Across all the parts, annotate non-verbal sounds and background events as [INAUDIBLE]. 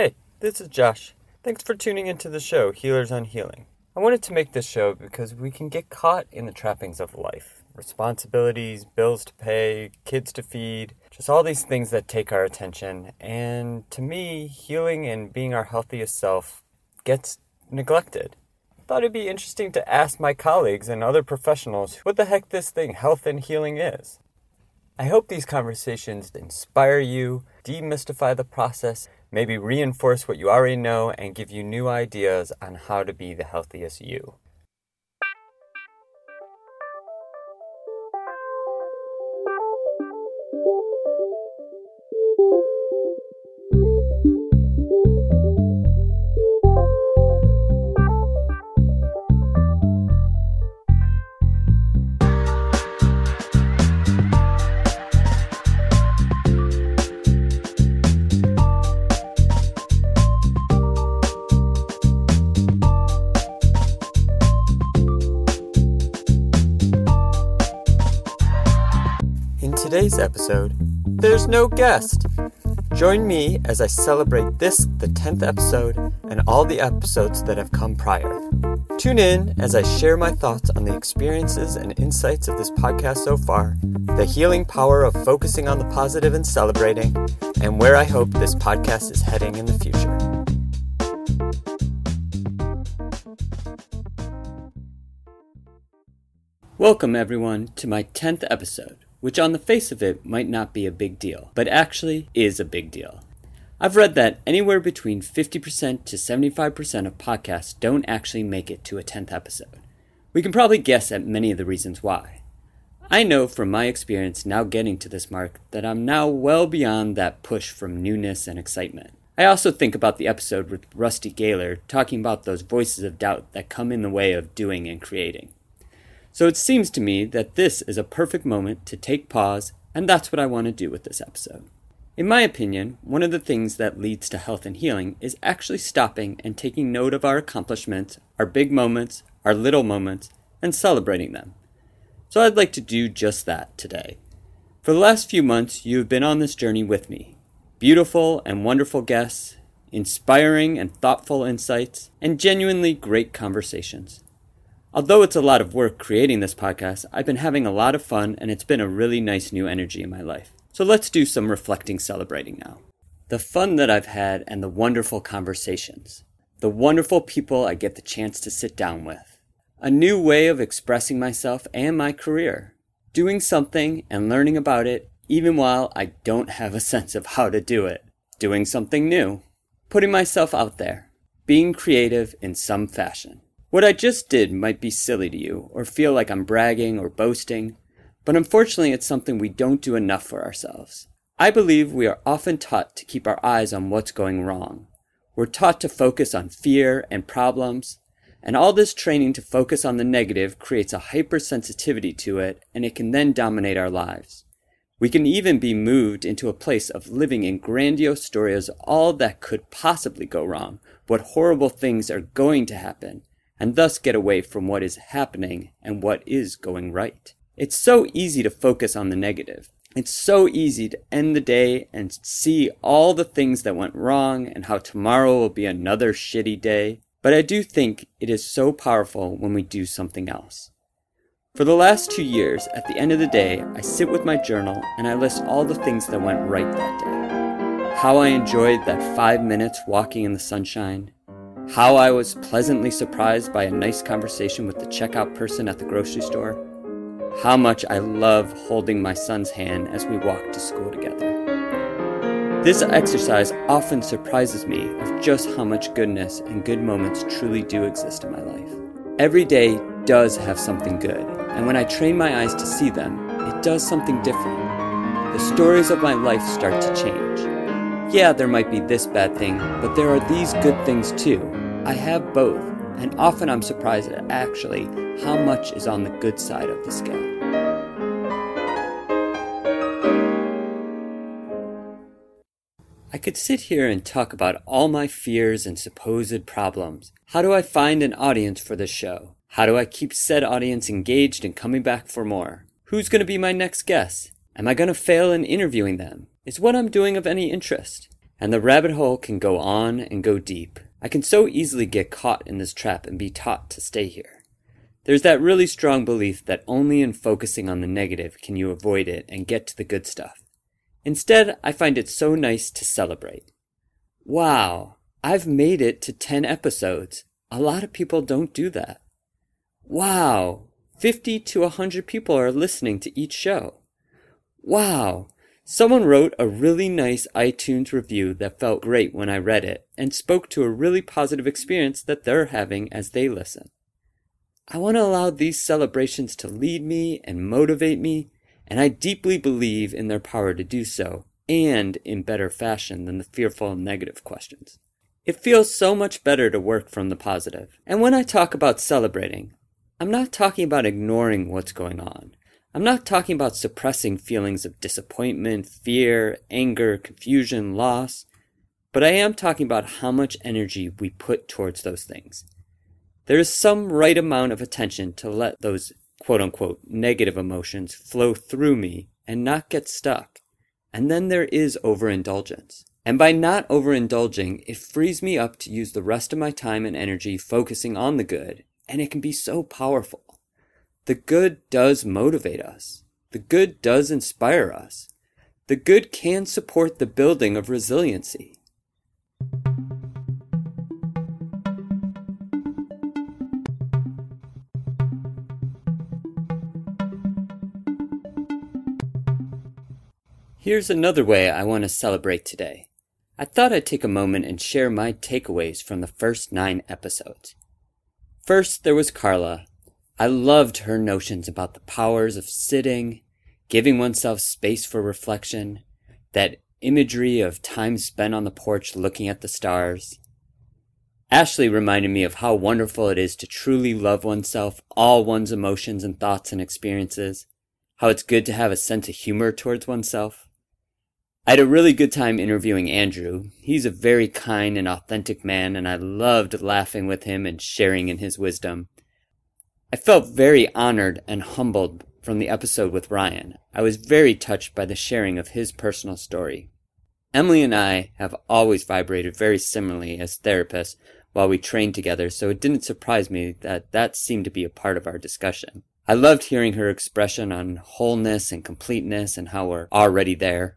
Hey, this is Josh. Thanks for tuning into the show, Healers on Healing. I wanted to make this show because we can get caught in the trappings of life responsibilities, bills to pay, kids to feed, just all these things that take our attention. And to me, healing and being our healthiest self gets neglected. I thought it'd be interesting to ask my colleagues and other professionals what the heck this thing, health and healing, is. I hope these conversations inspire you, demystify the process, maybe reinforce what you already know, and give you new ideas on how to be the healthiest you. Today's episode, there's no guest. Join me as I celebrate this, the 10th episode, and all the episodes that have come prior. Tune in as I share my thoughts on the experiences and insights of this podcast so far, the healing power of focusing on the positive and celebrating, and where I hope this podcast is heading in the future. Welcome, everyone, to my 10th episode, which on the face of it might not be a big deal, but actually is a big deal. I've read that anywhere between 50% to 75% of podcasts don't actually make it to a 10th episode. We can probably guess at many of the reasons why. I know from my experience now getting to this mark that I'm now well beyond that push from newness and excitement. I also think about the episode with Rusty Gaylor talking about those voices of doubt that come in the way of doing and creating. So it seems to me that this is a perfect moment to take pause, and that's what I want to do with this episode. In my opinion, one of the things that leads to health and healing is actually stopping and taking note of our accomplishments, our big moments, our little moments, and celebrating them. So I'd like to do just that today. For the last few months, you have been on this journey with me. Beautiful and wonderful guests, inspiring and thoughtful insights, and genuinely great conversations. Although it's a lot of work creating this podcast, I've been having a lot of fun and it's been a really nice new energy in my life. So let's do some reflecting celebrating now. The fun that I've had and the wonderful conversations. The wonderful people I get the chance to sit down with. A new way of expressing myself and my career. Doing something and learning about it even while I don't have a [LAUGHS] sense of how to do it. Doing something new. Putting myself out there. Being creative in some fashion. What I just did might be silly to you, or feel like I'm bragging or boasting, but unfortunately it's something we don't do enough for ourselves. I believe we are often taught to keep our eyes on what's going wrong. We're taught to focus on fear and problems, and all this training to focus on the negative creates a hypersensitivity to it, and it can then dominate our lives. We can even be moved into a place of living in grandiose stories of all that could possibly go wrong, what horrible things are going to happen, and thus get away from what is happening and what is going right. It's so easy to focus on the negative. It's so easy to end the day and see all the things that went wrong and how tomorrow will be another shitty day. But I do think it is so powerful when we do something else. For the last two years, at the end of the day, I sit with my journal and I list all the things that went right that day. How I enjoyed that five minutes walking in the sunshine, how I was pleasantly surprised by a nice conversation with the checkout person at the grocery store, how much I love holding my son's hand as we walk to school together. This exercise often surprises me of just how much goodness and good moments truly do exist in my life. Every day does have something good, and when I train my eyes to see them, it does something different. The stories of my life start to change. Yeah, there might be this bad thing, but there are these good things too. I have both, and often I'm surprised at actually how much is on the good side of the scale. I could sit here and talk about all my fears and supposed problems. How do I find an audience for this show? How do I keep said audience engaged and coming back for more? Who's going to be my next guest? Am I going to fail in interviewing them? Is what I'm doing of any interest? and the rabbit hole can go on and go deep. I can so easily get caught in this trap and be taught to stay here. There's that really strong belief that only in focusing on the negative can you avoid it and get to the good stuff. Instead, I find it so nice to celebrate. Wow, I've made it to 10 episodes. A lot of people don't do that. Wow, 50 to 100 people are listening to each show. Wow, someone wrote a really nice iTunes review that felt great when I read it and spoke to a really positive experience that they're having as they listen. I want to allow these celebrations to lead me and motivate me, and I deeply believe in their power to do so, and in better fashion than the fearful negative questions. It feels so much better to work from the positive. And when I talk about celebrating, I'm not talking about ignoring what's going on. I'm not talking about suppressing feelings of disappointment, fear, anger, confusion, loss, but I am talking about how much energy we put towards those things. There is some right amount of attention to let those quote unquote negative emotions flow through me and not get stuck. And then there is overindulgence. And by not overindulging, it frees me up to use the rest of my time and energy focusing on the good, and it can be so powerful. The good does motivate us. The good does inspire us. The good can support the building of resiliency. Here's another way I want to celebrate today. I thought I'd take a moment and share my takeaways from the first nine episodes. First, there was Carla. I loved her notions about the powers of sitting, giving oneself space for reflection, that imagery of time spent on the porch looking at the stars. Ashley reminded me of how wonderful it is to truly love oneself, all one's emotions and thoughts and experiences, how it's good to have a sense of humor towards oneself. I had a really good time interviewing Andrew. He's a very kind and authentic man, and I loved laughing with him and sharing in his wisdom. I felt very honored and humbled from the episode with Ryan. I was very touched by the sharing of his personal story. Emily and I have always vibrated very similarly as therapists while we trained together, so it didn't surprise me that that seemed to be a part of our discussion. I loved hearing her expression on wholeness and completeness and how we're already there.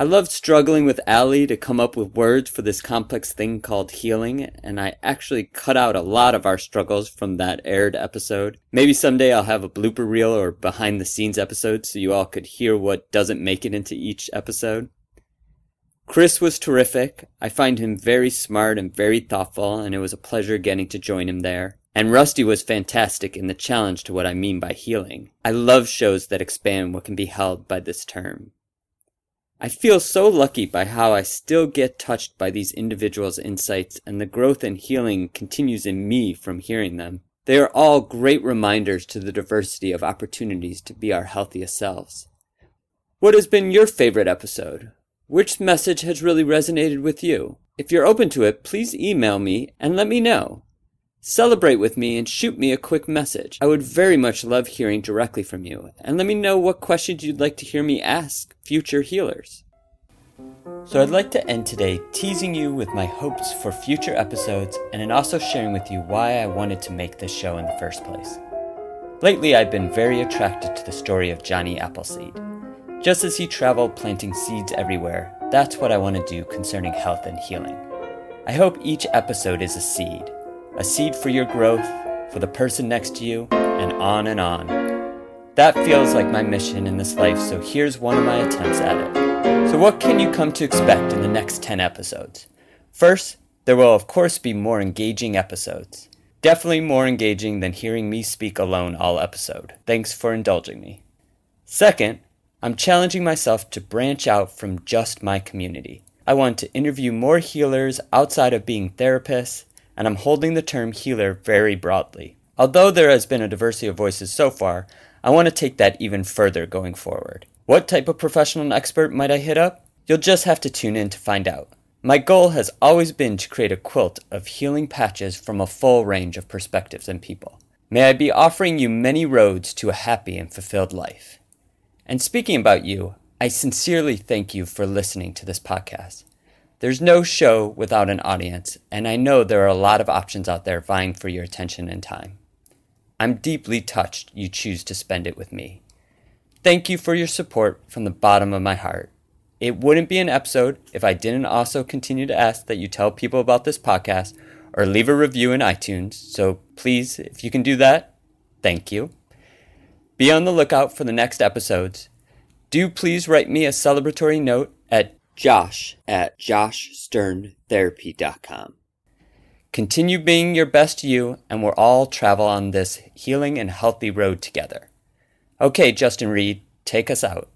I loved struggling with Allie to come up with words for this complex thing called healing, and I actually cut out a lot of our struggles from that aired episode. Maybe someday I'll have a blooper reel or behind the scenes episode so you all could hear what doesn't make it into each episode. Chris was terrific. I find him very smart and very thoughtful, and it was a pleasure getting to join him there. And Rusty was fantastic in the challenge to what I mean by healing. I love shows that expand what can be held by this term. I feel so lucky by how I still get touched by these individuals' insights, and the growth and healing continues in me from hearing them. They are all great reminders to the diversity of opportunities to be our healthiest selves. What has been your favorite episode? Which message has really resonated with you? If you're open to it, please email me and let me know. Celebrate with me and shoot me a quick message. I would very much love hearing directly from you, and let me know what questions you'd like to hear me ask future healers. So, I'd like to end today teasing you with my hopes for future episodes and in also sharing with you why I wanted to make this show in the first place. Lately, I've been very attracted to the story of Johnny Appleseed. Just as he traveled planting seeds everywhere, that's what I want to do concerning health and healing. I hope each episode is a seed a seed for your growth, for the person next to you, and on and on. That feels like my mission in this life, so here's one of my attempts at it. So, what can you come to expect in the next 10 episodes? First, there will of course be more engaging episodes. Definitely more engaging than hearing me speak alone all episode. Thanks for indulging me. Second, I'm challenging myself to branch out from just my community. I want to interview more healers outside of being therapists and I'm holding the term healer very broadly. Although there has been a diversity of voices so far, I want to take that even further going forward. What type of professional and expert might I hit up? You'll just have to tune in to find out. My goal has always been to create a quilt of healing patches from a full range of perspectives and people. May I be offering you many roads to a happy and fulfilled life. And speaking about you, I sincerely thank you for listening to this podcast. There's no show without an audience, and I know there are a lot of options out there vying for your attention and time. I'm deeply touched you choose to spend it with me. Thank you for your support from the bottom of my heart. It wouldn't be an episode if I didn't also continue to ask that you tell people about this podcast or leave a review in iTunes. So please, if you can do that, thank you. Be on the lookout for the next episodes. Do please write me a celebratory note at josh at joshsterntherapy.com. Continue being your best you, and we'll all travel on this healing and healthy road together. Okay, Justin Reed, take us out.